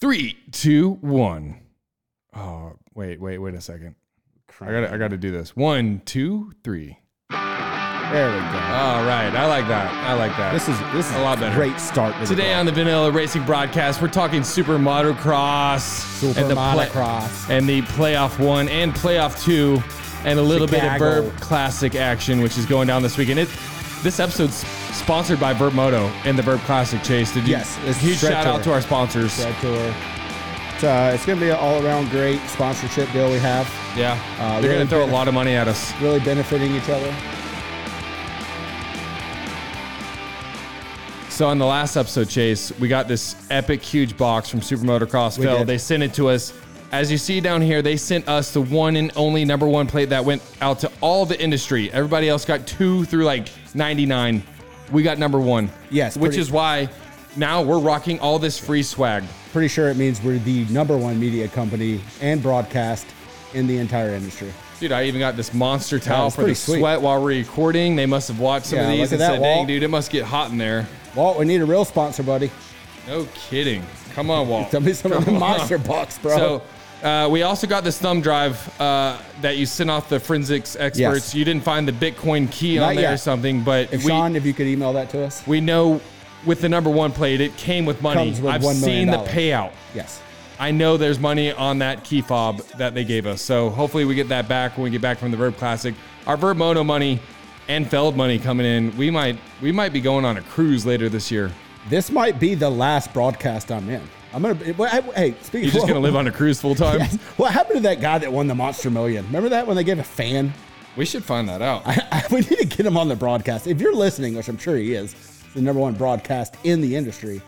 Three, two, one. Oh, wait, wait, wait a second. I gotta, I gotta do this. One, two, three. There we go. All right, I like that. I like that. This is this is a lot better. Great start to Today call. on the Vanilla Racing broadcast, we're talking Super Motocross, Super and the play- Motocross. and the playoff one and playoff two, and a little bit of Vurb Classic action, which is going down this weekend. It, this episode's sponsored by Vurbmoto and the Vurb Classic. Chase, did you? Yes, it's huge Shred shout out to our sponsors. Red Tour. It's, uh, it's going to be an all around great sponsorship deal we have. Yeah, Uh, they're really gonna throw a lot of money at us. Really benefiting each other. So on the last episode, Chase, we got this epic huge box from Super Motocross Feld. did. They sent it to us. As you see down here, they sent us the one and only number one plate that went out to all the industry. Everybody else got two through like 99. We got number one. Yes, Which pretty- is why now we're rocking all this free swag. Pretty sure it means we're the number one media company and broadcast in the entire industry. Dude, I even got this monster towel for the sweet. sweat while we're recording. They must have watched some Yeah, of these and said, dang, dude, it must get hot in there. Walt, we need a real sponsor, buddy. No kidding. Come on, Walt. Tell me some of the on. monster bucks, bro. So uh, we also got this thumb drive uh, that you sent off the forensics experts. Yes. You didn't find the Bitcoin key Not on there or something, but if we Sean, if you could email that to us. we know with the number one plate, it came with money. Comes with I've $1 seen million. the payout. Yes. I know there's money on that key fob that they gave us. So hopefully we get that back when we get back from the Vurb Classic. Our Vurbmoto money and Feld money coming in. We might we might be going on a cruise later this year. This might be the last broadcast I'm in. I'm gonna. well, Hey, speaking. You're just gonna live on a cruise full time. Yes. What happened to that guy that won the Monster Million? Remember that when they gave a fan? We should find that out. we need to get him on the broadcast. If you're listening, which I'm sure he is, the number one broadcast in the industry,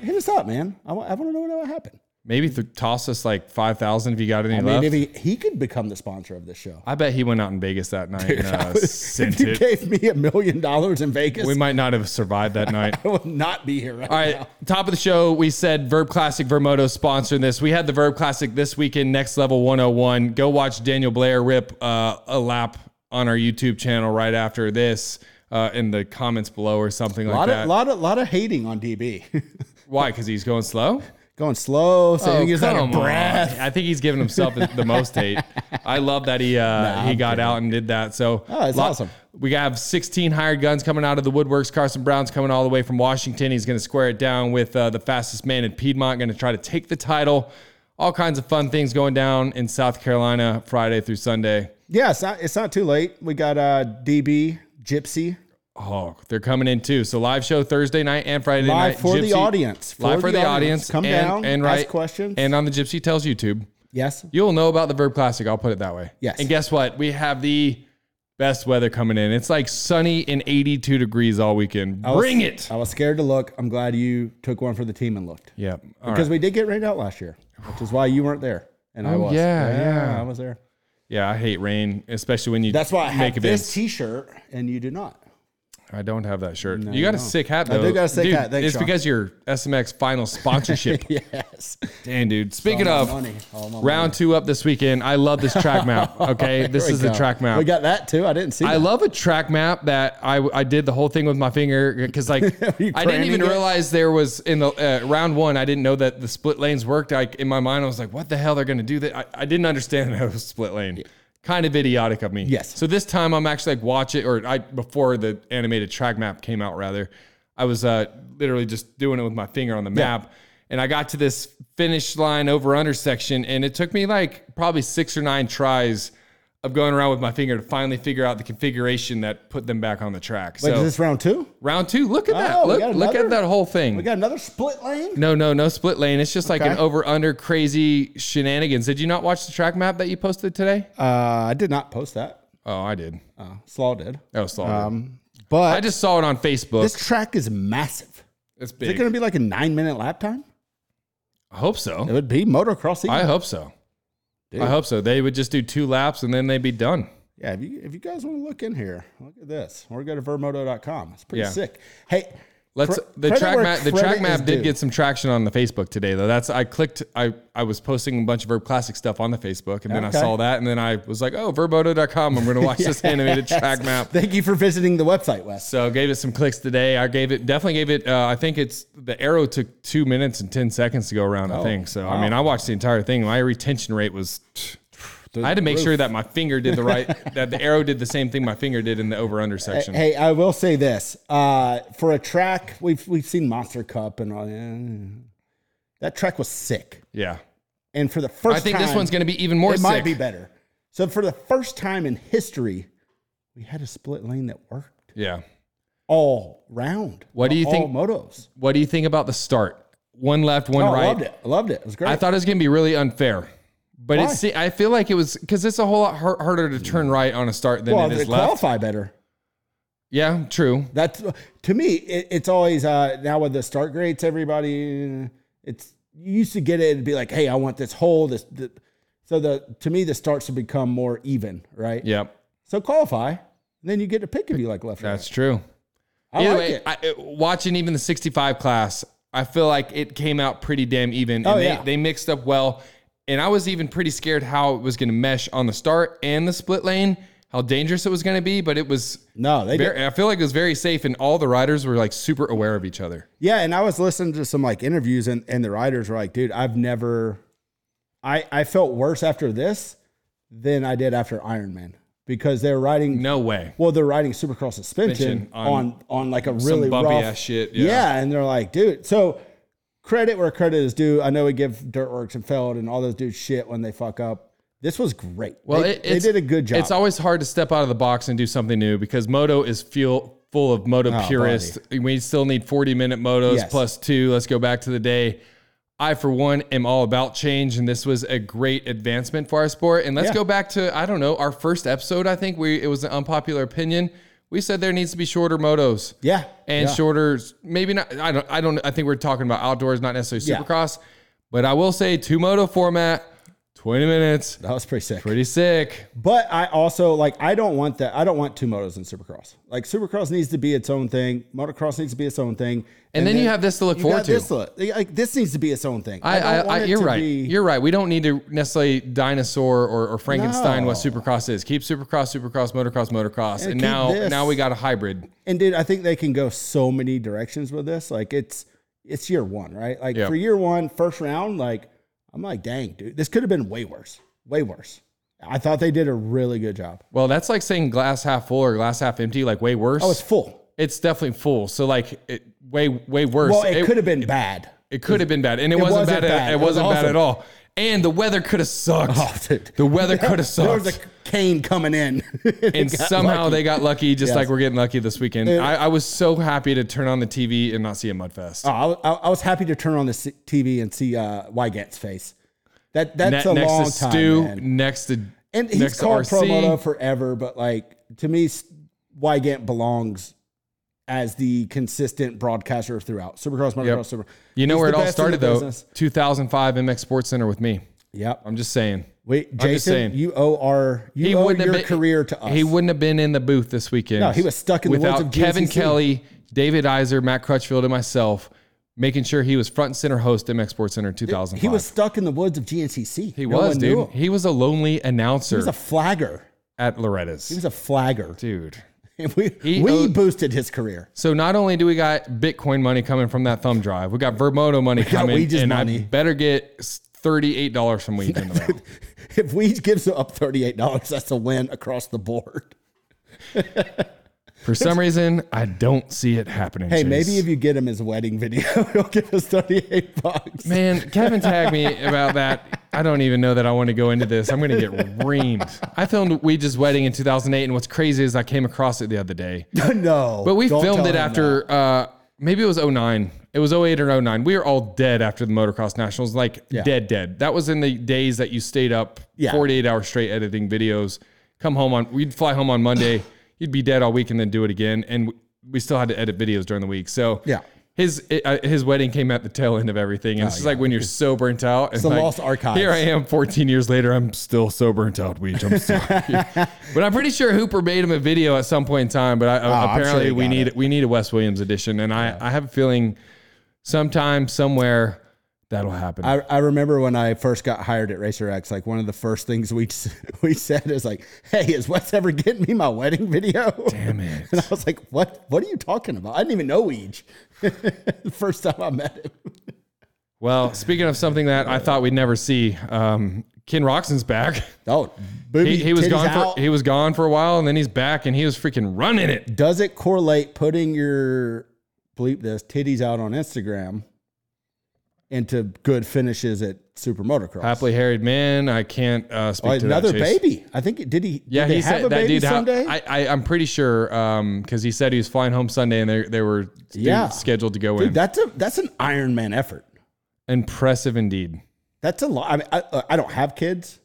hit us up, man. I I want to know what happened. Maybe th- toss us like five thousand if you got any I left. mean, if he, he could become the sponsor of this show. I bet he went out in Vegas that night and uh, if sent you it. gave me a million dollars in Vegas, We might not have survived that night. I would not be here right, All right, now. top of the show, we said Vurb Classic Vurbmoto sponsoring this. We had the Vurb Classic this weekend, Next Level 101. Go watch Daniel Blair rip uh, a lap on our YouTube channel right after this uh, in the comments below or something A like lot that. of, lot of, lot of hating on DB. Why? Because he's going slow? Going slow, saying he's out of Oh, come on. breath. I think he's giving himself the most hate. I love that he uh, he I'm got kidding. out and did that. So Oh, it's awesome. We have 16 hired guns coming out of the woodworks. Carson Brown's coming all the way from Washington. He's going to square it down with uh, the fastest man in Piedmont. Going to try to take the title. All kinds of fun things going down in South Carolina Friday through Sunday. Yeah, it's not, it's not too late. We got uh, DB, Gypsy, Oh, they're coming in too. So live show Thursday night and Friday live night. for the Gypsy- audience. live for the, audience. Come and, down, and ask questions. and on the Gypsy Tells YouTube. yes, You'll know about the Vurb Classic. I'll put it that way. Yes. And guess what? We have the best weather coming in. It's like sunny and 82 degrees all weekend. I was- Bring it. I was scared to look. I'm glad you took one for the team and looked Yep. All because right. we did get rained out last year, which is why you weren't there and I Oh, was. yeah, yeah. I was there. Yeah, I hate rain, especially when you That's why I make have this T-shirt and you do not. I don't have that shirt. you got a no. sick hat though. I though. do got a sick Dude, hat. Thanks, it's Sean. because you're SMX final sponsorship. yes. Damn, dude. Speaking of my money. All my round two up this weekend, I love this track map. Okay, this Here we is the track map. We got that too. I didn't see. I that. love a track map that I, I did the whole thing with my finger because like I didn't even it? realize there was in the uh, round one I didn't know that the split lanes worked. Like in my mind I was like, what the hell they're gonna do that? I, I didn't understand that it was split lane. Kind of idiotic of me. Yes. So this time I'm actually like watch it or I before the animated track map came out rather, I was uh, literally just doing it with my finger on the map. And I got to this finish line over under section, and it took me like probably six or nine tries of going around with my finger to finally figure out the configuration that put them back on the track. Wait, so is this round two? round two, look at that. Oh, Look, got look at that whole thing. We got another split lane. no, no, no split lane. It's just like an over under crazy shenanigans. Did you not watch the track map that you posted today? Uh, I did not post that. Oh, I did. Uh, Slaw did. Oh, slow. Um, but I just saw it on Facebook. this track is massive. it's Is big. it going to be like a nine minute lap time? I hope so. It would be motocross. I hope so. Dude. I hope so. They would just do two laps and then they'd be done. Yeah, if you if you guys want to look in here, look at this. Or go to vurbmoto.com. It's pretty Yeah. sick. Hey, Let's the track map. The track map did due. get some traction on the Facebook today, though. That's I clicked. I I was posting a bunch of Vurb Classic stuff on the Facebook, and then I saw that, and then I was like, oh, vurbmoto.com. I'm going to watch this animated track map. Thank you for visiting the website, Wes. So gave it some clicks today. I gave it definitely gave it. Uh, I think it's the arrow took two minutes and ten seconds to go around. I think so. I mean, I watched the entire thing. My retention rate was. I had to make sure that my finger did the right. that the arrow did the same thing my finger did in the over under section. Hey, I will say this: uh, for a track, we've we've seen Monster Cup and all. eh, that track was sick, Yeah, and for the first, I think this time- one's going to be even more. it sick. might be better. So for the first time in history, we had a split lane that worked Yeah. all round. What do you think- Motos. What do you think about the start? One left, one Oh, right. I loved it. I loved it. It was great. I thought it was going to be really unfair. But Why? it's, I feel like it was because it's a whole lot har- harder to turn right on a start than well, it is left. qualify better. Yeah, true. That's to me. It, it's always uh, now with the start grades. Everybody, it's you used to get it and be like, "Hey, I want this hole." This, th- so the to me the starts to become more even, right? Yep, So qualify, then you get to pick if you like left. that's true. I Either like way, it. I, watching even the 65 class, I feel like it came out pretty damn even. And Oh, they, yeah. they mixed up well. And I was even pretty scared how it was going to mesh on the start and the split lane, how dangerous it was going to be. But it was no, they very, I feel like it was very safe, and all the riders were like super aware of each other. Yeah, and I was listening to some like interviews, and and the riders were like, "Dude, I've never, I I felt worse after this than I did after Ironman because they're riding No way. Well, they're riding supercross suspension Suspension on, on on like a really bumpy rough ass shit, Yeah. yeah. and they're like, dude. So credit where credit is due. I know we give Dirt Wurx and Feld and all those dudes shit when they fuck up. This was great. Well, they, it, they did a good job. It's always hard to step out of the box and do something new because moto is fuel full of moto Oh, purists. We still need 40 minute motos Yes. plus two. Let's go back to the day. I, for one, am all about change, and this was a great advancement for our sport. And let's Yeah. go back to I don't know our first episode. I think we it was an unpopular opinion. We said there needs to be shorter motos yeah, and yeah. shorter. Maybe not. I don't. I don't. I think we're talking about outdoors, not necessarily Yeah. supercross. But I will say two moto format, 20 minutes, that was pretty sick. pretty sick. But I also like I don't want that. I don't want two motos in Supercross. Like Supercross needs to be its own thing. Motocross needs to be its own thing. And then you have this to look you forward got to. This, look- like this needs to be its own thing. I, I, I, you're right. be- You're right. We don't need to necessarily dinosaur or, or Frankenstein what Supercross is. Keep Supercross, Supercross, Motocross, Motocross, And and now this. now we got a hybrid. and dude, I think they can go so many directions with this. Like it's it's year one, right? Like Yeah. for year one, first round, like I'm like, dang, dude, this could have been way worse, way worse. I thought they did a really good job. Well, that's like saying glass half full or glass half empty, like way worse. Oh, it's full. it's definitely full. So like it, way way worse. Well, it, could have been bad. It could have been bad, and it, wasn't, wasn't bad. bad. At, It it was wasn't bad awesome. at all. And the weather could have sucked. Oh, dude. The weather could have sucked. There was a cane coming in, and somehow they got lucky, just Yes. like we're getting lucky this weekend. I, I was so happy to turn on the TV and not see a mudfest. Oh, I, was- I, was happy to turn on the TV and see uh, Weigandt's face. That that's Ne- a next long to time, Stu, man. next to And he's next called Pro RC. Forever, but like to me, Weigandt belongs as the consistent broadcaster throughout Supercross, Motocross, Yep. Super. You know He's where it all best in the started though? business. 2005 MX Sports Center with me. Yep. I'm just saying. Wait, Jason, saying. you owe our you He owe your been, career to us. He wouldn't have been in the booth this weekend. No, he was stuck in the woods of GNCC. Without Kevin GNCC. Kelly, David Iser, Matt Crutchfield, and myself, making sure he was front and center host at MX Sports Center 2005. He was stuck in the woods of GNCC. He No was, dude. He was a lonely announcer He was a flagger. at Loretta's. He was a flagger. dude. we He we owed- boosted his career. So not only do we got Bitcoin money coming from that thumb drive, we got Vermoto money got coming, and money. I better get thirty-eight dollars from Weege in the mail. If we gives up thirty eight dollars, that's a win across the board. For some reason, I don't see it happening. Hey, Chase. maybe if you get him his wedding video, he'll give us thirty eight bucks. Man, Kevin tagged me about that. I don't even know that I want to go into this. I'm going to get reamed. I filmed Weege's wedding in 2008, and what's crazy is I came across it the other day. no, But we filmed it after, uh, maybe it was 09. It was 08 or 09. We were all dead after the motocross nationals, like Yeah. dead, dead. That was in the days that you stayed up Yeah. 48 hours straight editing videos. Come home on, we'd fly home on Monday. You'd be dead all week and then do it again. And we still had to edit videos during the week. So Yeah. his uh, his wedding came at the tail end of everything, and it's just like when you're so burnt out. It's the lost archive. Here I am, 14 years later. I'm still so burnt out. Weege, I'm sorry, but I'm pretty sure Hooper made him a video at some point in time. But I, Oh, I'm sure apparently we need it. we need a Wes Williams edition, and I I have a feeling sometime somewhere that'll happen. I, I remember when I first got hired at Racer X, like one of the first things we we said is like, "Hey, is Wes ever getting me my wedding video?" Damn it. And I was like, "What? What are you talking about? I didn't even know Weege." the first time I met him. Well, speaking of something that I thought we'd never see, um, Ken Roczen's back. Oh, booby He, he was gone out. for he was gone for a while, and then he's back, and he was freaking running it. Does it correlate putting your bleep this titties out on Instagram into good finishes at Super Motocross? Happily harried man. I can't uh, speak Oh, to another baby. I think did he? Yeah, did they he have said a that baby dude. ha- someday. I, I I'm pretty sure because he said he was flying home Sunday, and they they were Yeah. scheduled to go Dude, in. that's a that's an Iron Man effort. Impressive indeed. That's a lot. I mean, I, I don't have kids.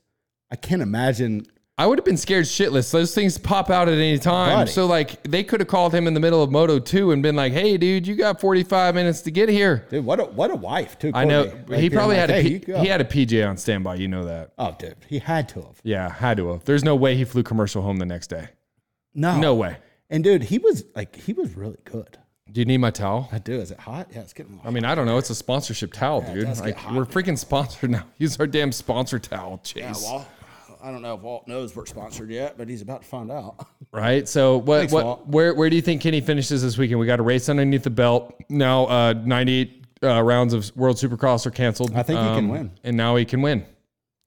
I can't imagine. I would have been scared shitless. Those things pop out at any time. Buddy. So like they could have called him in the middle of Moto 2 and been like, "Hey dude, you got 45 minutes to get here." Dude, what a what a wife too. I know Courtney. Like, he you're probably like, had a hey, P- he had a PJ on standby, you know that. Oh, dude, he had to have. Yeah, had to have. There's no way he flew commercial home the next day. No, No way. And dude, he was like, he was really good. Do you need my towel? I do. Is it hot? Yeah, it's getting. I mean, I don't know. It's a sponsorship towel, dude. does get Like hot, we're freaking sponsored now. Use our damn sponsor towel, Chase. well, I don't know if Walt knows we're sponsored yet, but he's about to find out. Right. So what? Thanks, what? Walt. Where? Where do you think Kenny finishes this weekend? We got a race underneath the belt. Now, uh, 98 uh, rounds of World Supercross are canceled. Um, I think he can win. and now he can win.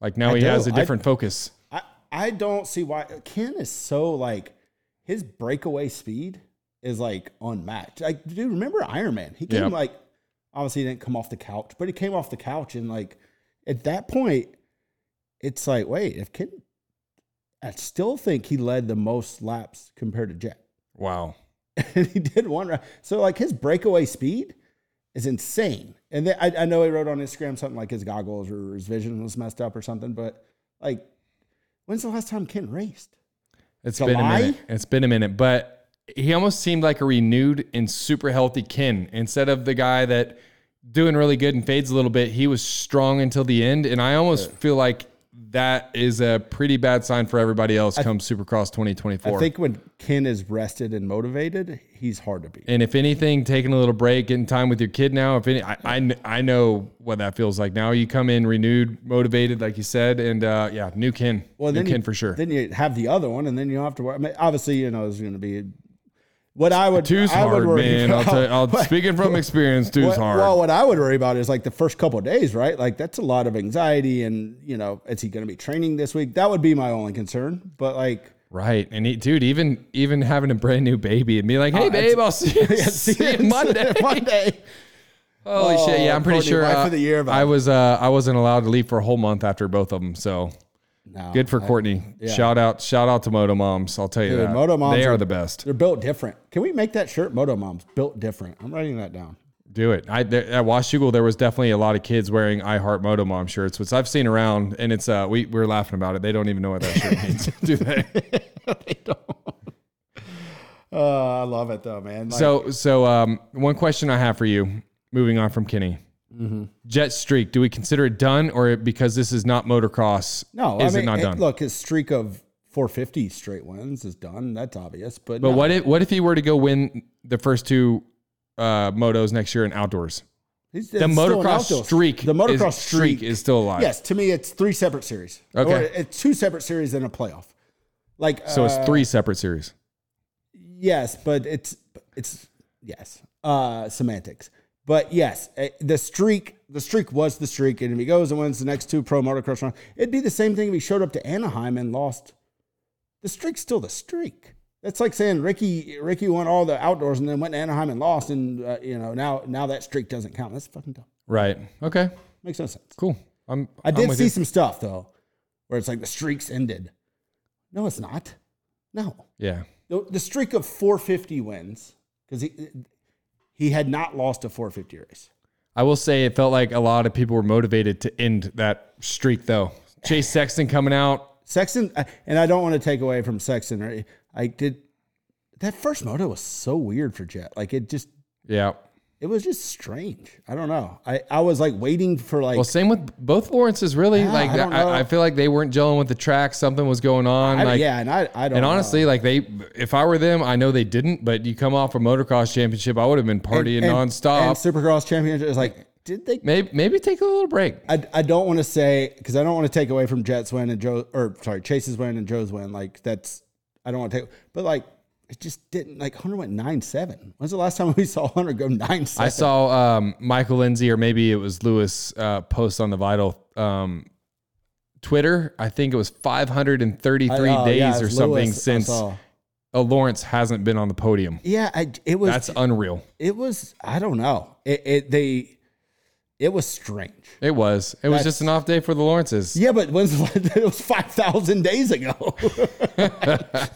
Like now I he do. has a different focus. I I don't see why Ken is so like his breakaway speed is like unmatched. Like, dude, remember Iron Man? He came Yeah. like obviously he didn't come off the couch, but he came off the couch and like at that point, it's like, wait, if Ken I still think he led the most laps compared to Jett. Wow. and he did one round. So like his breakaway speed is insane. And then I, I know he wrote on Instagram something like his goggles or his vision was messed up or something. But like, when's the last time Ken raced? It's been a minute. It's been a minute, but he almost seemed like a renewed and super healthy Ken instead of the guy that doing really good and fades a little bit. He was strong until the end, and I almost feel like that is a pretty bad sign for everybody else come Supercross 2024. I think when Ken is rested and motivated, he's hard to beat. and if anything, taking a little break, getting time with your kid now. If any, I, I, I know what that feels like. Now you come in renewed, motivated, like you said, and uh, yeah, new Ken, Well, new then Ken you, for sure. Then you have the other one, and then you don't have to worry. I mean, obviously, you know, it's going to be what I would. Two's I would hard, worry man. I'll about- tell you, I'll, what- speaking from experience, two's What- hard. Well, what I would worry about is like the first couple of days, right? Like that's a lot of anxiety, and you know, is he going to be training this week? That would be my only concern. But like, Right. And he, dude, even even having a brand new baby and be like, hey, babe, I'll see you, see you Monday. Monday. Holy shit. Yeah, I'm pretty Courtney, sure uh, the year, I was uh, I wasn't allowed to leave for a whole month after both of them. So No, good for Courtney. Shout out, shout out to Moto Moms. I'll tell you Dude, that. Moto Moms they are are- the best. They're built different. Can we make that shirt? Moto Moms built different. I'm writing that down. Do it. I there, at Washougal there was definitely a lot of kids wearing I Heart Moto Mom shirts, which I've seen around, and it's uh we we're laughing about it. They don't even know what that shirt means, do they? they don't. Uh, I love it though, man. Like, So so um one question I have for you, moving on from Kenny. Mm-hmm. Jett streak, do we consider it done, or because this is not motocross? no, is I mean, it not it- done? Look, his streak of 450 straight wins is done. That's obvious. But, but no. what if what if he were to go win the first two uh, motos next year in outdoors? He's- The it's motocross streak, the motocross is, streak is still alive. Yes, to me, it's three separate series. Okay. Or it's two separate series and a playoff. Like So it's uh, three separate series. Yes, but it's it's yes, uh, semantics. But yes, eh, the streak the streak was the streak, and if he goes and wins the next two pro motocross rounds, it'd be the same thing if he showed up to Anaheim and lost. The streak's still the streak. That's like saying Ricky Ricky won all the outdoors and then went to Anaheim and lost, and uh, you know now now that streak doesn't count. That's fucking dumb. Right. Okay. Makes no sense. Cool. I'm. I I'm did see you. some stuff though, where it's like the streaks ended. No, it's not. No, Yeah. the, the streak of 450 wins because he had not lost a 450 race. I will say it felt like a lot of people were motivated to end that streak, though. Chase Sexton coming out. Sexton, uh, and I don't want to take away from Sexton. Right? I did that first moto was so weird for Jett. Like it just Yeah. It was just strange. I don't know. I, I was like waiting for like Well, same with both Lawrences. Really, Yeah, like I. I, I feel like they weren't gelling with the track. Something was going on. I- like yeah, and I I don't And know. honestly, like they, if I were them, I know they didn't. But you come off a motocross championship, I would have been partying and, nonstop. And Supercross championship is like, did they? maybe maybe take a little break. I, I don't want to say because I don't want to take away from Jetts win and Joe or sorry Chase's win and Joe's win. Like that's I don't want to take, but like it just didn't like Hunter went nine seven. When's the last time we saw Hunter go nine seven? I saw um, Michael Lindsay or maybe it was Lewis uh, post on the Vital um, Twitter. I think it was 533 I- oh, days yeah, or something Lewis. Since uh, Lawrence hasn't been on the podium. Yeah, I, it was. That's unreal. it was. I don't know. It, it they. It was strange. It was. It was just an off day for the Lawrences. Yeah, but when's the, it was five thousand days ago?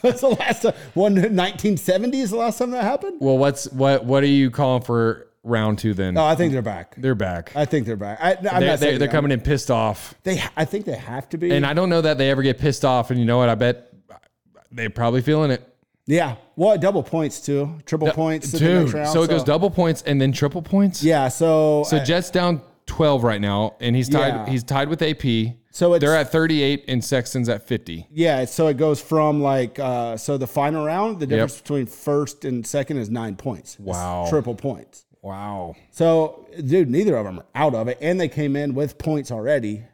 What's the last time? One nineteen seventy is the last time that happened. Well, what's what? What are you calling for round two then? No, I think they're back. They're back. I think they're back. I, I'm They're, not they're, saying they're coming in pissed off. They, I think they have to be. And I don't know that they ever get pissed off. And you know what? I bet they're probably feeling it. Yeah. Well, double points too. Triple points. in the next Dude. round, so it goes double points and then triple points? Yeah. So, So uh, Jetts down 12 right now, and he's tied. Yeah. He's tied with AP. So it's- they're at 38, and Sexton's at 50. yeah. So it goes from like uh, so the final round. The difference between first and second is nine points. It's Wow. triple points. Wow. So, dude, neither of them are out of it, and they came in with points already.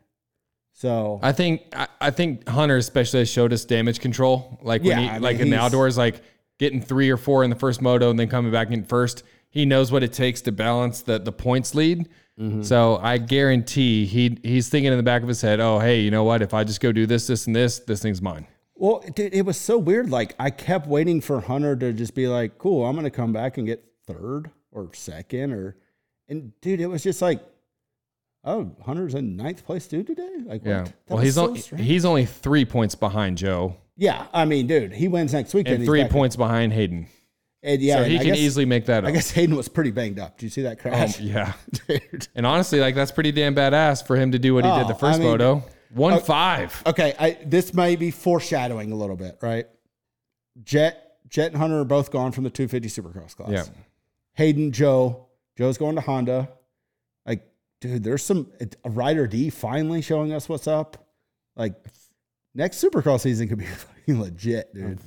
So I think I, I think Hunter especially has showed us damage control. Like when Yeah, he I mean, like in the outdoors, like getting three or four in the first moto and then coming back in first. He knows what it takes to balance the the points lead. Mm-hmm. So I guarantee he he's thinking in the back of his head, oh hey, you know what? If I just go do this, this, and this, this thing's mine. Well, dude, it was so weird. Like I kept waiting for Hunter to just be like, "Cool, I'm gonna come back and get third or second or," and dude, it was just like, "Oh, Hunter's in ninth place too today." Like, Yeah. Well, he's so only strange. he's only three points behind Joe yeah. I mean, dude, he wins next weekend. and three points behind Haiden. And yeah, so and he I can guess, easily make that I guess Haiden was pretty banged up. Did you see that Um, crash, yeah. dude? And honestly, like that's pretty damn badass for him to do what he did the Oh, first I mean- moto. One five. Okay, I, this may be foreshadowing a little bit, right? Jett, Jett, and Hunter are both gone from the 250 Supercross class. Yeah. Haiden, Joe. Joe's going to Honda. Like, dude, there's some a Ryder D finally showing us what's up. Like, next Supercross season could be fucking legit, dude.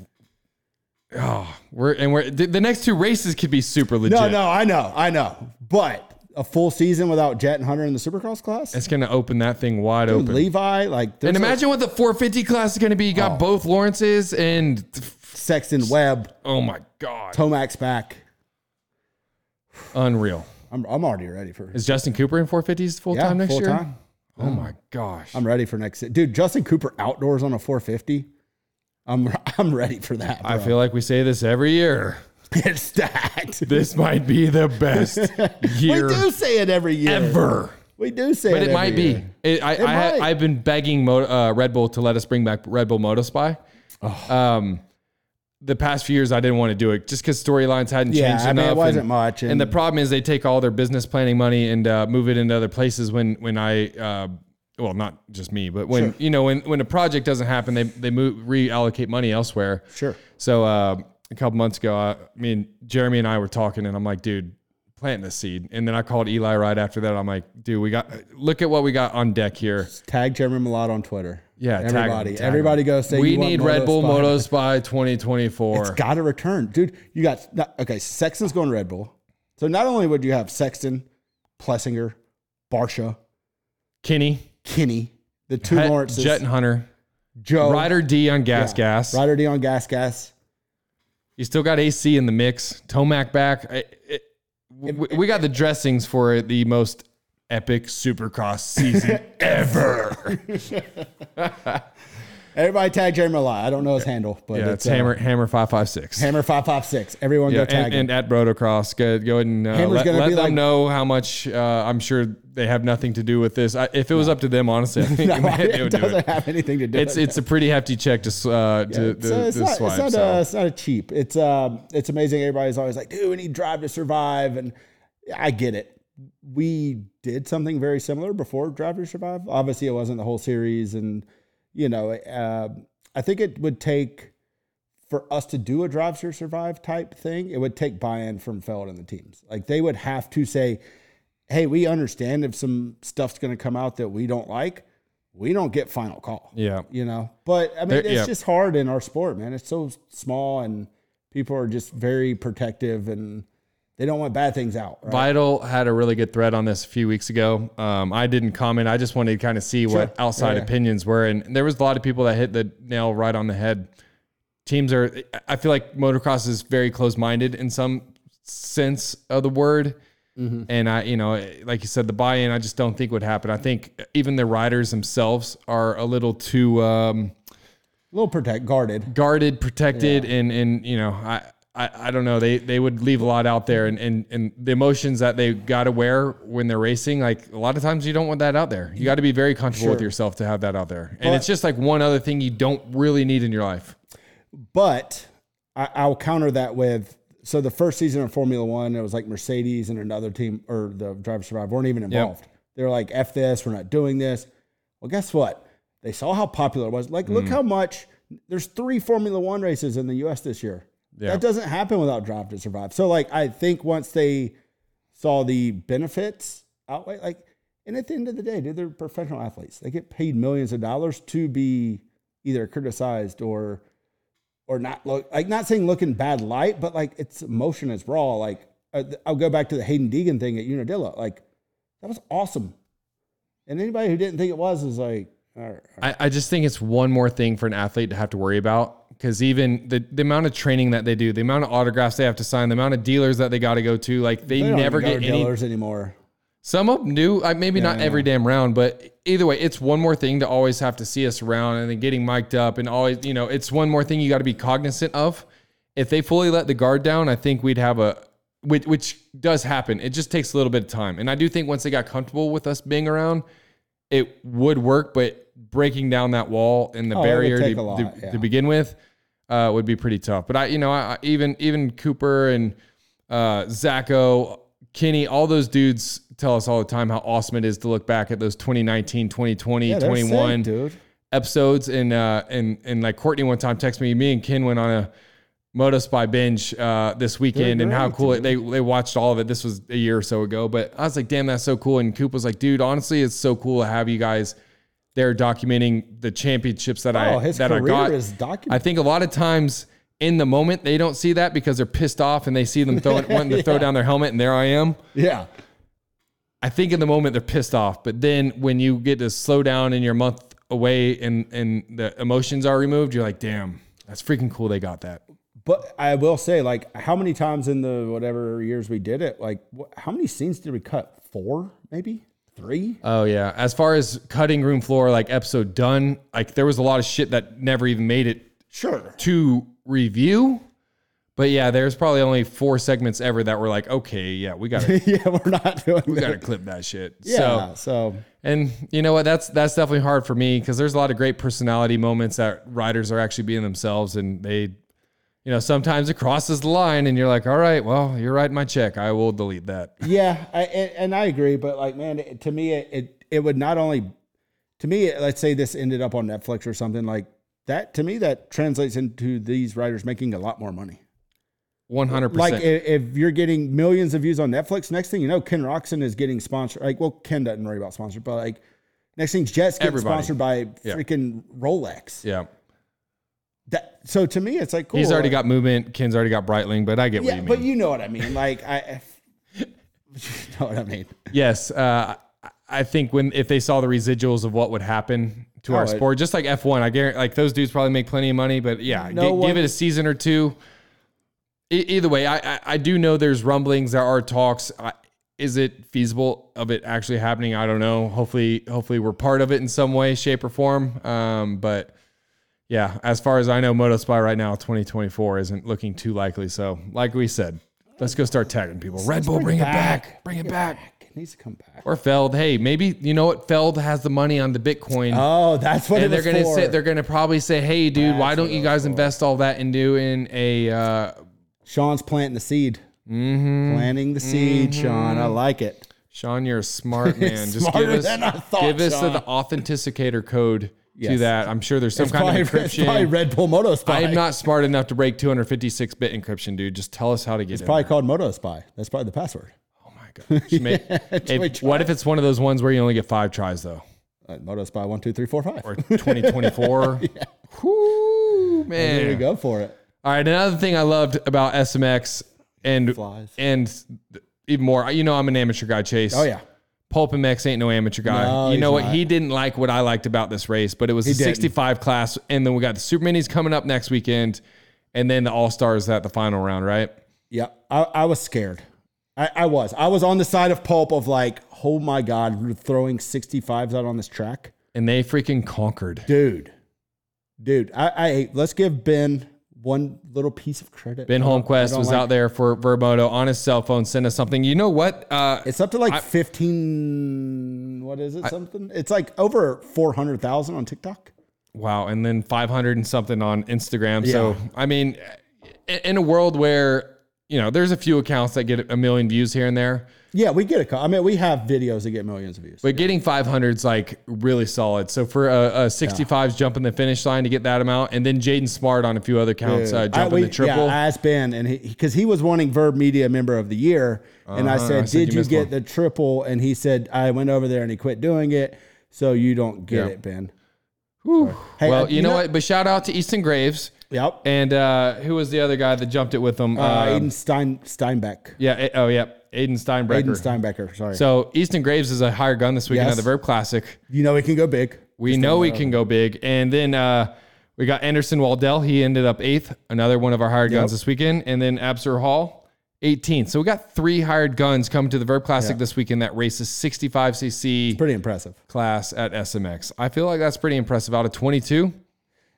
Oh, we're and we're the, the next two races could be super legit. No, no, I know, I know, but a full season without Jett and Hunter in the Supercross class, It's gonna open that thing wide Dude, open. Levi, like, and imagine what the 450 class is gonna be. You got Oh. both Lawrences and Sexton, Webb, oh my god, Tomac's back. unreal. I'm, I'm already ready for Is Justin Cooper in 450s full yeah, time next full year? time. Oh my gosh. I'm ready for next. Dude, Justin Cooper outdoors on a 450. I'm I'm ready for that. I feel like we say this every year. it's stacked. This might be the best year. we do say it every year. ever. We do say But it. it might every be. It, I, I, might. I've been begging Mo, uh, Red Bull to let us bring back Red Bull Motospy. Oh. Um, the past few years, I didn't want to do it just because storylines hadn't Yeah, changed I mean, enough. it wasn't and, much. And, and the problem is they take all their business planning money and uh, move it into other places. When when I uh, well, not just me, but when Sure. you know when when a project doesn't happen, they they move reallocate money elsewhere. sure. So uh, a couple months ago, I, me and Jeremy and I were talking, and I'm like, dude, planting a seed. And then I called Eli right after that. I'm like, dude, we got look at what we got on deck here. Tag Jeremy Malott on Twitter. Yeah, tag everybody, tag 'em. everybody go say we you want need Red Bull Motospy. by 2024. It's got to return, dude. You got not- okay. Sexton's going to Red Bull. So not only would you have Sexton, Plessinger, Barcia, Kenny, Kinney, the two Het- Lawrences, Jett and Hunter, Joe, Ryder D on gas Yeah. gas. Ryder D on gas gas. You still got AC in the mix. Tomac back. I- it- we, we got the dressings for the most epic Supercross season ever. Everybody tag Jeremy Malott. I don't know his handle, but Yeah, it's, it's Hammer Hammer five five six. Hammer five five six. Everyone Yeah, go tag and, him. and at Brotocross, go, go ahead and uh, Hammer's let, gonna let be them like- know how much. Uh, I'm sure they have nothing to do with this. I, if it was up to them, honestly, I think no, they, it would do doesn't it. have anything to do. It's with it's a pretty hefty check to uh, to, It's, to, uh, it's to not, swipe. it's, not, so. uh, it's not a cheap. It's um, it's amazing. Everybody's always like, dude, we need Drive to Survive, and I get it. We did something very similar before Drive to Survive. Obviously, it wasn't the whole series, and you know, uh, I think it would take for us to do a drive to survive type thing, it would take buy-in from Feld and the teams. Like they would have to say, "Hey, we understand if some stuff's going to come out that we don't like, we don't get final call." Yeah. you know. But I mean, it's yeah. just hard in our sport, man. It's so small, and people are just very protective, and they don't want bad things out. Right? Vital had a really good thread on this a few weeks ago. Um, I didn't comment. I just wanted to kind of see what outside Yeah, yeah. opinions were, and there was a lot of people that hit the nail right on the head. Teams are. I feel like motocross is very close-minded in some sense of the word, Mm-hmm. and I, you know, like you said, the buy-in I just don't think would happen. I think even the riders themselves are a little too. Um, a little protect guarded. guarded, protected, and and you know, I, I I don't know. They they would leave a lot out there, and and and the emotions that they got to wear when they're racing. Like a lot of times, you don't want that out there. You got to be very comfortable with yourself to have that out there. And But- it's just like one other thing you don't really need in your life. But I, I'll counter that with so the first season of Formula One, it was like Mercedes and another team or the Drive to Survive weren't even involved. They're like, F this, we're not doing this. Well, guess what? They saw how popular it was. Like, look Mm. how much there's three Formula One races in the US this year. Yeah. That doesn't happen without Drive to Survive. So, like, I think once they saw the benefits outweigh, like, and at the end of the day, dude, they're professional athletes. They get paid millions of dollars to be either criticized or or not look like not saying look in bad light, but like it's emotion is raw. Like uh, I'll go back to the Haiden Deegan thing at Unadilla. Like that was awesome, and anybody who didn't think it was is like, all right, all right. I, I just think it's one more thing for an athlete to have to worry about because even the, the amount of training that they do, the amount of autographs they have to sign, the amount of dealers that they got to go to, like they, They never get any dealers anymore. Some of them do. I, maybe not Yeah. every damn round, but either way, it's one more thing to always have to see us around and then getting mic'd up and always, you know, it's one more thing you got to be cognizant of. If they fully let the guard down, I think we'd have a, which, which does happen. It just takes a little bit of time. And I do think once they got comfortable with us being around, it would work, but breaking down that wall and the Oh, barrier to, lot, to, yeah. to begin with uh, would be pretty tough. But I, you know, I, even even Cooper and uh, Zacho, Kenny, all those dudes tell us all the time how awesome it is to look back at those 2019, 2020, yeah, 21 sick, episodes. And uh, and and like Courtney one time texted me, me and Ken went on a Moto Spy binge uh, this weekend, and how great, cool it, they they watched all of it. This was a year or so ago, but I was like, damn, that's so cool. And Coop was like, dude, honestly, it's so cool to have you guys there documenting the championships that I Oh, his that I got. is I think a lot of times in the moment they don't see that because they're pissed off and they see them throwing wanting to throw down their helmet, and there I am. Yeah, I think in the moment they're pissed off, but then when you get to slow down and you're a month away and and the emotions are removed, you're like, damn, that's freaking cool. They got that. but I will say, like, how many times in the whatever years we did it, like, wh- how many scenes did we cut? Four, maybe three. Oh yeah. As far as cutting room floor, like episode done, like there was a lot of shit that never even made it Sure. to review. But yeah, there's probably only four segments ever that were like, okay, yeah, we gotta yeah, we're not doing we gotta clip that shit. Yeah. So So, and you know what? That's that's definitely hard for me because there's a lot of great personality moments that writers are actually being themselves and they you know, sometimes it crosses the line and you're like, all right, well, you're writing my check. I will delete that. yeah, I, and, I agree. But like, man, it, to me, it, it it would not only to me. Let's say this ended up on Netflix or something like that. To me, that translates into these writers making a lot more money. 100%. Like i- if you're getting millions of views on Netflix, next thing you know, Ken Roczen is getting sponsored. Like, well, Ken doesn't worry about sponsored, but like next thing, Jetts getting Everybody. sponsored by Yeah. freaking Rolex. yeah. That so to me, it's like cool. He's already like- got movement. Ken's already got Breitling, but I get what you mean. but you know what I mean. Like I, you know what I mean. yes. Uh, I- think when if they saw the residuals of what would happen to our Oh, it- sport, just like F1, I guarantee like those dudes probably make plenty of money, but yeah, No gi- give it a season or two. E- either way, I, I I do know there's rumblings, there are talks. I, is it feasible of it actually happening? I don't know. Hopefully, hopefully we're part of it in some way, shape, or form. Um, but yeah, as far as I know, MotoSpy right now, 2024 isn't looking too likely. So, like we said, let's go start tagging people. Red Bull, bring, it back. Bring it back. It needs to come back. Or Feld. Hey, maybe you know what? Feld has the money on the Bitcoin. Oh, that's what and it they're gonna for. say they're gonna probably say, "Hey, dude, why don't you guys was for. invest all that into in a uh, Sean's planting the seed. Mm-hmm. Planting the seed, Sean. I like it. Sean, you're a smart man. Just Smarter give us than I thought, give us Sean. the authenticator code Yes. that. I'm sure there's some It's kind probably, of it's probably encryption. Red Bull Moto Spy. I am not smart enough to break 256 bit encryption, dude. Just tell us how to get in. Probably called Moto Spy. That's probably the password. Oh my gosh. Should if- what if it's one of those ones where you only get five tries though? Uh, Moto Spy one two three four five. Or 2024? Whoo, man. There we go for it. All right, another thing I loved about SMX and Flies. and even more, you know, I'm an amateur guy, Chase. Oh yeah. Pulp MX ain't no amateur guy. No, you know what? not. He didn't like what I liked about this race, but it was the didn't. 65 class, and then we got the Super Minis coming up next weekend, and then the All Stars at the final round, right? Yeah. I, I was scared. I, I was. I was on the side of Pulp of like, oh my God, we're throwing 65s out on this track. And they freaking conquered. Dude. Dude. I, I let's give Ben one little piece of credit. Ben I Holmquist was like- out there for Vurbmoto on his cell phone, sent us something. You know what? Uh, It's up to like 15 what is it? Something? it's like over 400,000 on TikTok. Wow, and then 500 and something on Instagram. So, I mean, in a world where, you know, there's a few accounts that get a million views here and there, Yeah, we get a. I mean, we have videos that get millions of views. but getting 500 is like really solid. So, for a, a 65s jumping the finish line to get that amount, and then Jaden Smart on a few other accounts uh, I- jumping we- the triple. Yeah, I asked Ben, and he because he was wanting Vurb Media Member of the Year, and I Uh-huh, said, I "Did you you, get one." the triple?" And he said, "I went over there and he quit doing it, so you don't get Yeah. it, Ben." Hey, well, uh, you, you know, know- what? But shout out to Easton Graves. Yep. And uh, who was the other guy that jumped it with him? Uh, Um, Aiden Stein Steinbeck. yeah. eh, Oh, yeah. Aiden Steinbrecker. Aiden Steinbecker. Sorry. So Easton Graves is a higher gun this weekend Yes. at the Vurb Classic. you know he can go big. We know we can go big. And then uh, we got Anderson Waldell. He ended up eighth, another one of our hired guns this weekend. And then Absur Hall, 18th. So we got three hired guns coming to the Vurb Classic this weekend that races 65cc Pretty impressive. class at SMX. I feel like that's pretty impressive. Out of 22,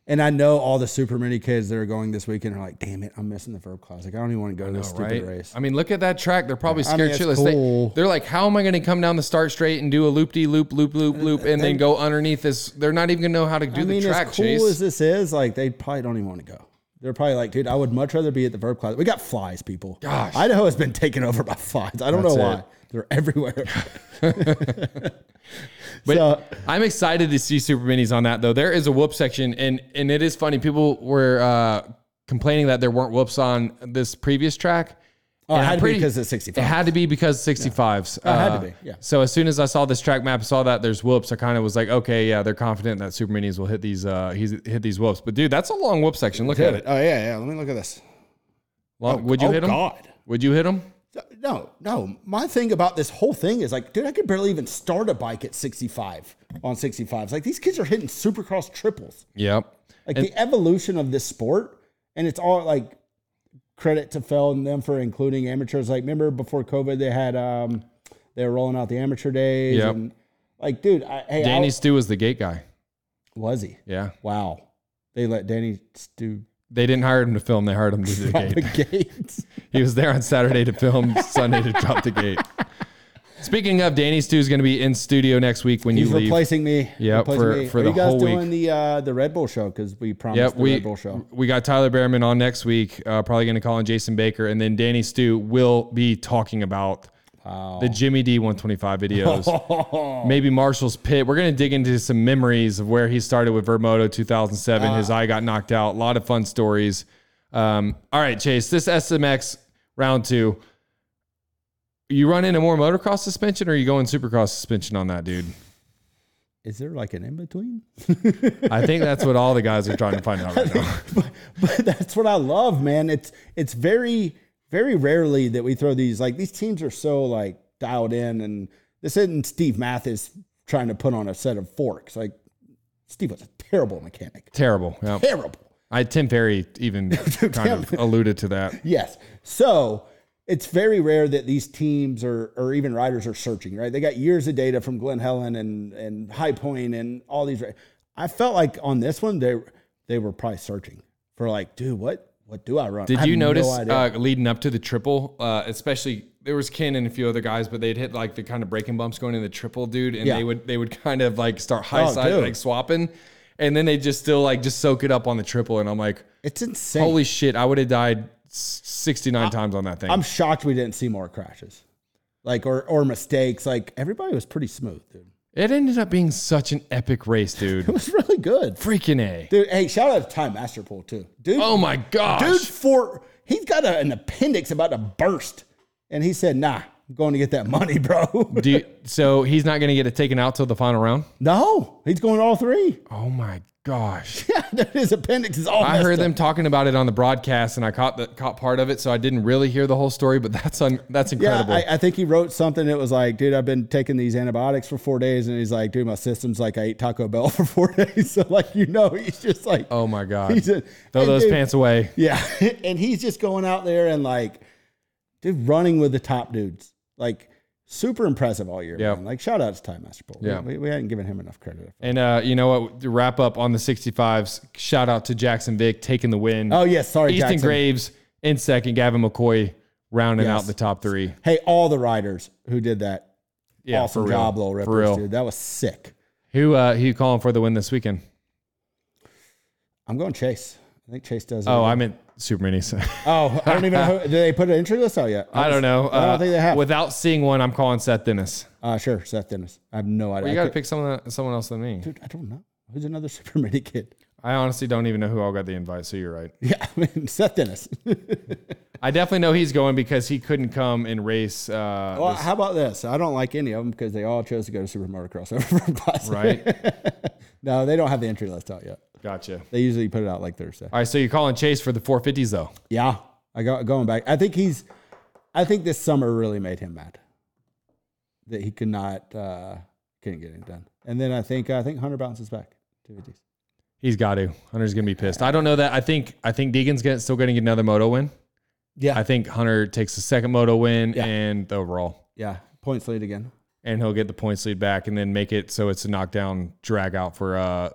And I know all the super mini kids that are going this weekend are like, "Damn it, I'm missing the Vurb Classic. I don't even want to go to this stupid right? race." I mean, look at that track. They're probably I mean, scared it's shitless. cool. They, they're like, how am I going to come down the start straight and do a loop de loop, loop, loop, loop, and then go underneath this? They're not even going to know how to do I mean, the track as cool chase. as this is, like they probably don't even want to go. They're probably like, dude, I would much rather be at the Vurb Class. We got flies, people. Gosh. Idaho has been taken over by flies. I don't That's know it. why. They're everywhere. But So- I'm excited to see super minis on that though. There is a whoop section, and and it is funny. People were uh, complaining that there weren't whoops on this previous track. Oh, it had I'm to be because it's 65. It had to be because 65s. it had to Uh, be, yeah. So as soon as I saw this track map, saw that there's whoops, I kind of was like, okay, yeah, they're confident that super minis will hit these. Uh, he's hit these whoops. But dude, that's a long whoop section. Look at it. Oh yeah, yeah. Let me look at this. Long, would you oh, hit him? God. Would you hit him? No, no. My thing about this whole thing is like, dude, I could barely even start a bike at 65 on 65s. Like these kids are hitting supercross triples. Yep. Like the evolution of this sport, and it's all like credit to Feld and them for including amateurs. Like, remember before COVID, they had um they were rolling out the amateur days. Yep. And like, dude, I, hey, Danny Stu was the gate guy. was he? Yeah. Wow, they let Danny do They didn't hire him to film. They hired him to do the gate. the gates. He was there on Saturday to film, Sunday to drop the gate. Speaking of, Danny Stu is going to be in studio next week when He's you leave. replacing me. Yep, replacing for- me. for Are the you guys whole doing week. the uh, the Red Bull show because we promised Yep, the we Red Bull show. we got Tyler Bereman on next week. Uh, probably going to call in Jason Baker, and then Danny Stu will be talking about the Jimmy D 125 videos. Maybe Marshall's pit. We're going to dig into some memories of where he started with Vurbmoto 2007. His eye got knocked out. A lot of fun stories. Um, all right, Chase. This SMX round two. You run into more motocross suspension, or are you going supercross suspension on that, dude? Is there like an in between? I think that's what all the guys are trying to find out right now. but, but that's what I love, man. It's it's very very rarely that we throw these like these teams are so like dialed in, and this isn't Steve Matthes trying to put on a set of forks. Like Steve was a terrible mechanic, Terrible. Yeah. terrible. I Tim Ferry even kind of alluded to that. Yes. So it's very rare that these teams or or even riders are searching, right? They got years of data from Glen Helen and and High Point and all these. I felt like on this one they they were probably searching for like, dude, what what do I run? Did have you notice idea. uh, leading up to the triple, uh, especially there was Ken and a few other guys, but they'd hit like the kind of breaking bumps going in the triple, dude, and Yeah. they would they would kind of like start high Oh, side dude. like swapping, and then they just still like just soak it up on the triple, and I'm like, it's insane. holy shit, I would have died sixty nine times on that thing. I'm shocked we didn't see more crashes, like or or mistakes. Like everybody was pretty smooth, dude. It ended up being such an epic race, dude. It was really good. Freaking A. Dude, hey, shout out to Time Master Pool too. Dude, Oh my gosh. dude, for he's got a, an appendix about to burst, and he said, "Nah, going to get that money, bro." Do you- so he's not going to get it taken out till the final round? no, he's going all three. Oh my gosh. Yeah, his appendix is all. I heard up. them talking about it on the broadcast and I caught the caught part of it, so I didn't really hear the whole story, but that's un, that's Yeah, incredible. I, I think he wrote something that was like, dude, I've been taking these antibiotics for four days. And he's like, dude, my system's like I ate Taco Bell for four days. So, like, you know, he's just like, oh my god. he's a, Throw those dude, pants away. Yeah. and he's just going out there and like, dude, running with the top dudes. Like, super impressive all year. Yeah. Man. Like, shout out to Time Master Pool. Yeah. We, we hadn't given him enough credit. And uh, you know what? To wrap up on the 65s, shout out to Jackson Vick taking the win. Oh, yes. Sorry, Easton Jackson. Graves in second, Gavin McCoy rounding Yes. out the top three. Hey, all the riders who did that. Yeah, awesome job, little For rippers, real. dude. That was sick. Who uh, who you calling for the win this weekend? I'm going Chase. I think Chase does. Oh. I meant Super Minis. oh, I don't even know. Who, did they put an entry list out yet? I don't know. I don't Uh, think they have. Without seeing one, I'm calling Seth Dennis. Uh, sure, Seth Dennis. I have no idea. You got to pick someone someone else than me. Dude, I don't know. Who's another super mini kid? I honestly don't even know who all got the invite. So you're right. Yeah, I mean, Seth Dennis. I definitely know he's going because he couldn't come and race. Uh, well, how about this? I don't like any of them because they all chose to go to Super Motocross over Vurb Classic. right? No, they don't have the entry list out yet. Gotcha. They usually put it out like Thursday. All right, so you're calling Chase for the 450s though. Yeah, I got going back. I think he's. I think this summer really made him mad that he could not uh, couldn't get it done. And then I think I think Hunter bounces back. He's got to. Hunter's gonna be pissed. I don't know that. I think I think Deegan's gonna, still gonna get another moto win. Yeah, I think Hunter takes the second moto win Yeah. and the overall, yeah, points lead again. and he'll get the points lead back, and then make it so it's a knockdown drag out for uh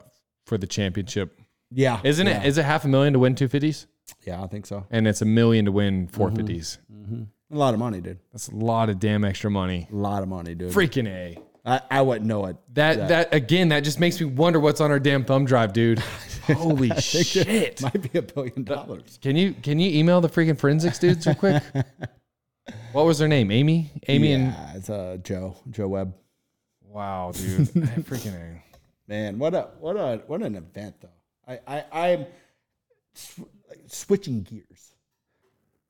for the championship. Yeah, Isn't yeah. it? Is it half a million to win 250s? Yeah, I think so. And it's a million to win 450s. A lot of money, dude. That's a lot of damn extra money. A lot of money, dude. Freaking a. I, I wouldn't know it. That that again, that just makes me wonder what's on our damn thumb drive, dude. Holy shit! Might be a billion dollars. Can you can you email the freaking forensics dudes real quick? what was their name? Amy. Amy and yeah, it's uh, Joe, Joe Webb. wow, dude, freaking a. Man, what a what a what an event though. I I I'm sw- like, switching gears.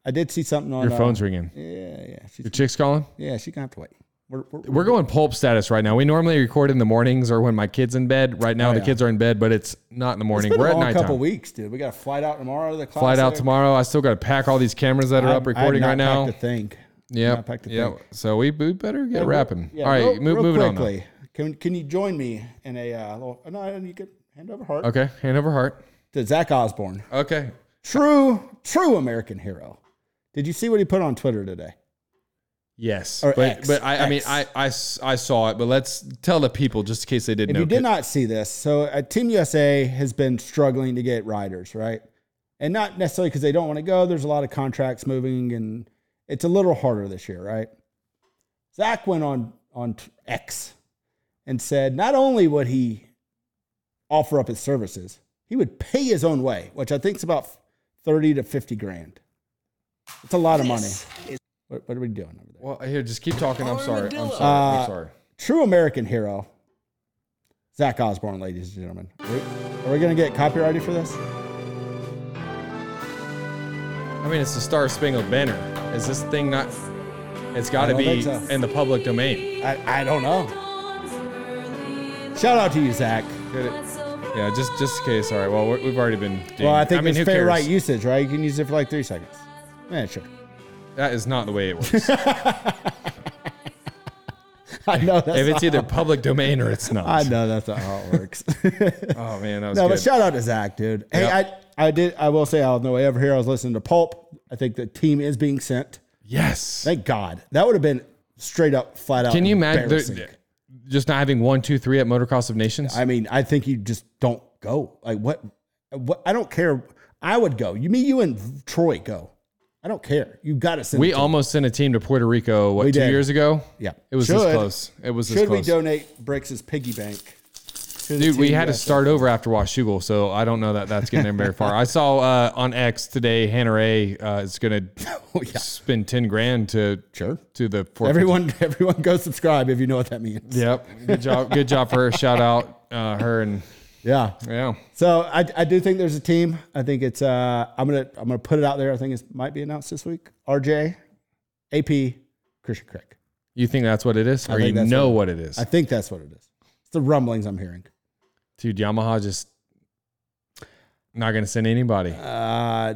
I did see something on Your uh, phone's ringing. Yeah, yeah, she's, Your chick's calling. yeah. She's gonna have to wait. We're, we're, We're going pulp status right now. We normally record in the mornings or when my kids in bed. Right now, Oh, the kids are in bed, but it's not in the morning. We're a at long nighttime. couple weeks, dude. We got to flight out tomorrow to the class. Flight out tomorrow. I still got to pack all these cameras that are up recording right now. To think. Yeah, Not packed to yeah. So we, we better get wrapping. Yeah, all right, real, move, real moving on. though. Can can you join me in a uh, little? No, you could hand over heart Okay, hand over heart. to Zach Osborne. Okay. True, true American hero. Did you see what he put on Twitter today? Yes, Or but X, but I, I mean. I, I I saw it, but let's tell the people just in case they didn't If know. you did not see this, so uh, Team USA has been struggling to get riders, right? And not necessarily because they don't want to go. There's a lot of contracts moving, and it's a little harder this year, right? Zach went on on X and said not only would he offer up his services, he would pay his own way, which I think is about thirty to fifty grand. It's a lot of money. What, what are we doing over there? Well, here, just keep talking. I'm sorry. I'm sorry. Uh, I'm sorry. True American hero, Zach Osborne, ladies and gentlemen. Are we, are we going to get copyrighted for this? I mean, it's the Star Spangled Banner. Is this thing not? It's got to be so. in the public domain. I, I don't know. Shout out to you, Zach. Yeah, just just in case. All right. Well, we're, we've already been. Dinged. Well, I think mean, it's fair cares? right usage, right? You can use it for like three seconds. Yeah, sure. That is not the way it works. I know that's if it's either public domain or it's not. I know that's not how it works. Oh man, that was no, good. but shout out to Zach, dude. Hey, Yeah. I I did. I will say on the way over here, I was listening to Pulp. I think the team is being sent. yes. Thank God. That would have been straight up, flat out. Can you imagine just not having one, two, three at Motocross of Nations? I mean, I think you just don't go. Like what? What? I don't care. I would go. You, me, you, and Troy go. I don't care. You got to send. we almost sent a team to Puerto Rico. What We two did. years ago? Yeah, It was this close. It was this Should we donate Brix's piggy bank Dude, we had to start over after Washougal, so I don't know that that's getting them very far. I saw uh, on X today, Hannah Ray uh, is going to Oh, yeah. spend ten grand to Sure. to the. Everyone, everyone, go subscribe if you know what that means. Yep, good job, good job for her. Shout out uh, her and Yeah. yeah. So I, I do think there's a team. I think it's uh I'm gonna I'm gonna put it out there. I think it might be announced this week. RJ, AP, Christian Craig. You think that's what it is, or you know what it is? I think that's what it is. It's the rumblings I'm hearing. Dude, Yamaha just not going to send anybody, Uh,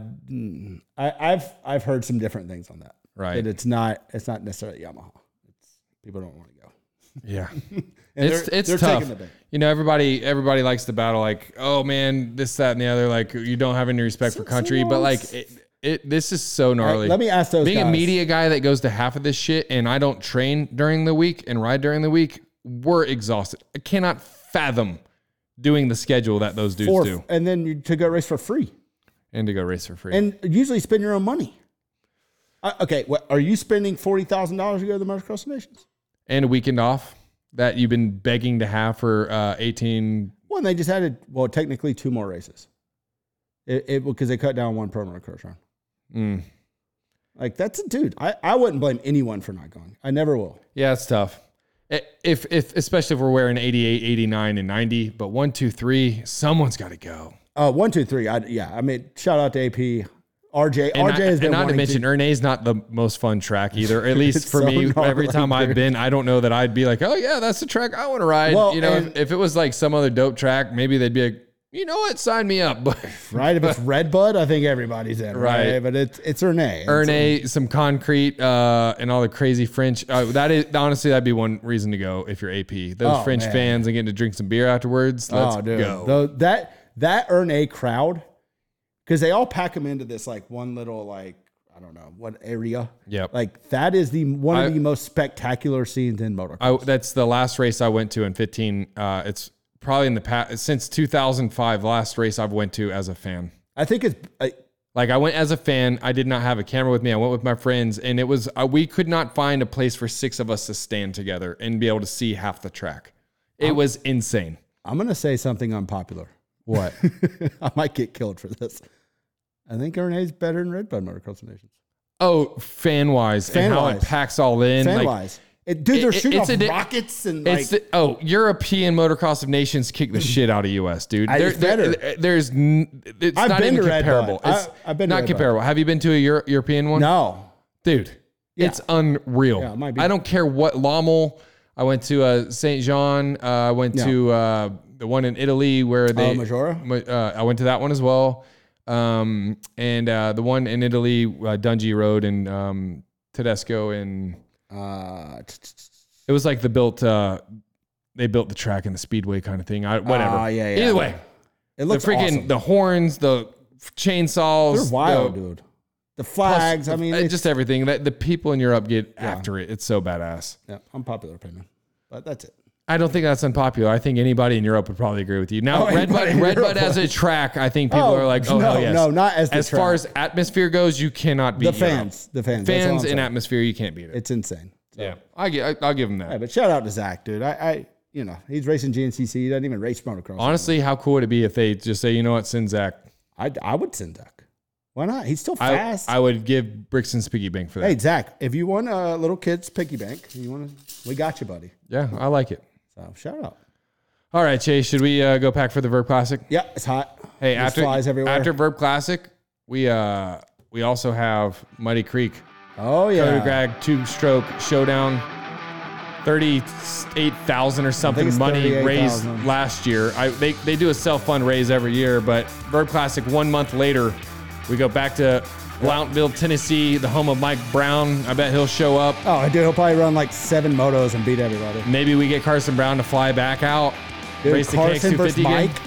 I, I've I've heard some different things on that. right? That it's not it's not necessarily Yamaha. It's people don't want to go. yeah. It's they're- it's they're tough. taking the bait. You know, everybody everybody likes to battle like, oh man, this that and the other. Like you don't have any respect for country, but like it, it this is so All right, gnarly. let me ask those Being guys. a media guy that goes to half of this shit, and I don't train during the week and ride during the week, we're exhausted. I cannot fathom doing the schedule that those dudes for, do, and then you, to go race for free. and to go race for free. and usually spend your own money. Uh, okay, what are you spending forty thousand dollars to go to the Motocross Nations? and a weekend off that you've been begging to have for uh, 18 Well, they just added well, technically two more races. It, because they cut down one pro motocross round. mm. Like that's a dude. I, I wouldn't blame anyone for not going. I never will. yeah it's tough if if especially if we're wearing 88 89 and 90 but one two three someone's got to go Uh, one, two, three. I, yeah, I mean, shout out to AP, RJ. and, RJ I- has been and not to mention Ernée's not the most fun track either at least for so me every time i've dude. been i don't know that i'd be like oh yeah that's the track i want to ride Well, you know and- if, if it was like some other dope track maybe they'd be like you know what sign me up right. If it's Red Bud, I think everybody's in. Right, Right. but it's it's Ernée. Ernée, some concrete, uh, and all the crazy French. Uh, that is honestly, that'd be one reason to go if you're AP. Those Oh, French man. fans and getting to drink some beer afterwards. Let's oh, dude. go. Though that that Ernée crowd, because they all pack them into this like one little like I don't know what area. Yeah, Like that is the one I- of the most spectacular scenes in motocross. I, that's the last race I went to in 15. Uh, it's probably in the past since 2005. Last race I've went to as a fan. I think it's I, Like I went as a fan. I did not have a camera with me. I went with my friends, and it was uh, we could not find a place for six of us to stand together and be able to see half the track. It was insane. I'm gonna say something unpopular. What? I might get killed for this. I think Ernée's better than Red Bud Motocross Nations. Oh, fan wise, and how it Fan-wise. packs all in. Fan like, wise, it, dude, they're it- shooting it's off rockets and like It's the, oh European motocross of nations kick the shit out of US, dude. I- There- it's there- better. there's n- it's I've not been even comparable. Bud. I- It's I've been not comparable. Have you been to a Euro- European one? no. dude. It's unreal. Yeah, it might be. I don't care what Lommel. I went to uh, Saint Jean. Uh, I went Yeah. to uh, the one in Italy where they. Maggiora? Uh, I went to that one as well. Um, and uh, the one in Italy, uh, Dungy Road and um, Tedesco and Uh, it was like the built. Uh, they built the track and the speedway kind of thing. I whatever. Ah, yeah, yeah. Either way, it the looks freaking awesome. the horns, the chainsaws, They're wild, the- dude. The flags. I mean, uh, just everything. That the people in Europe get after it. It's so badass. yeah, unpopular opinion, but that's it. I don't think that's unpopular. I think anybody in Europe would probably agree with you. Now, Oh, Red Bud, Red Bud as a track, I think people Oh, are like, oh no, hell yes. no, not as the as far as atmosphere goes, you cannot beat The fans, the fans, Fans in atmosphere, you can't beat it. It's insane. yeah, I, gi- I, I'll give them that. Yeah, but shout out to Zach, dude. I, I, you know, he's racing GNCC. He doesn't even race motocross. Honestly, how cool would it be if they just say, you know what, send Zach. I, I would send Zach. Why not? He's still I, fast. I would give Brixton's piggy bank for that. hey, Zach, if you want a little kid's piggy bank, you want to, we got you, buddy. Yeah, I like it. So shout out. All right, Chase, should we uh, go pack for the Vurb Classic? Yeah, it's hot. Hey, There's after flies everywhere. after Vurb Classic, we uh we also have Muddy Creek oh Cody yeah, Grag two stroke showdown. Thirty-eight thousand or something money 38,000. raised last year. I they, they do a self fund raise every year, but Vurb Classic one month later, we go back to Blountville, Tennessee, the home of Mike Brown. I bet he'll show up. Oh, dude, he'll probably run like seven motos and beat everybody. Maybe we get Carson Brown to fly back out, Dude, race Carson versus KX250 again. Mike.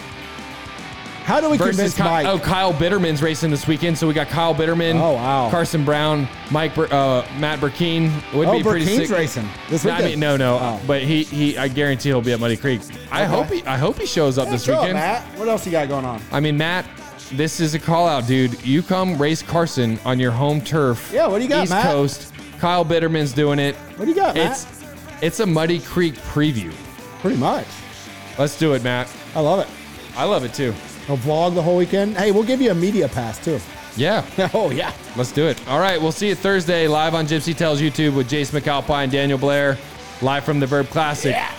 How do we Versus convince Ky- Mike? oh Kyle Bitterman's racing this weekend, so we got Kyle Bitterman, Oh, wow. Carson Brown, Mike, Bur- uh, Matt Burkeen would oh, be pretty Burkeen's sick. racing this No, I weekend. mean, no, no, Oh. but he, he, I guarantee he'll be at Muddy Creek. I Okay. hope he, I hope he shows up this weekend. Matt. What else you got going on? I mean, Matt, this is a call out, dude. You come race Carson on your home turf. Yeah, what do you got, East Matt? Coast. Kyle Bitterman's doing it. What do you got, Matt? It's, it's a Muddy Creek preview. Pretty much. Let's do it, Matt. I love it. I love it too. I'll vlog the whole weekend. Hey, we'll give you a media pass too. Yeah. oh yeah. Let's do it. All right, we'll see you Thursday live on Gypsy Tales YouTube with Jace McAlpine, Daniel Blair, live from the Vurb Classic. Yeah.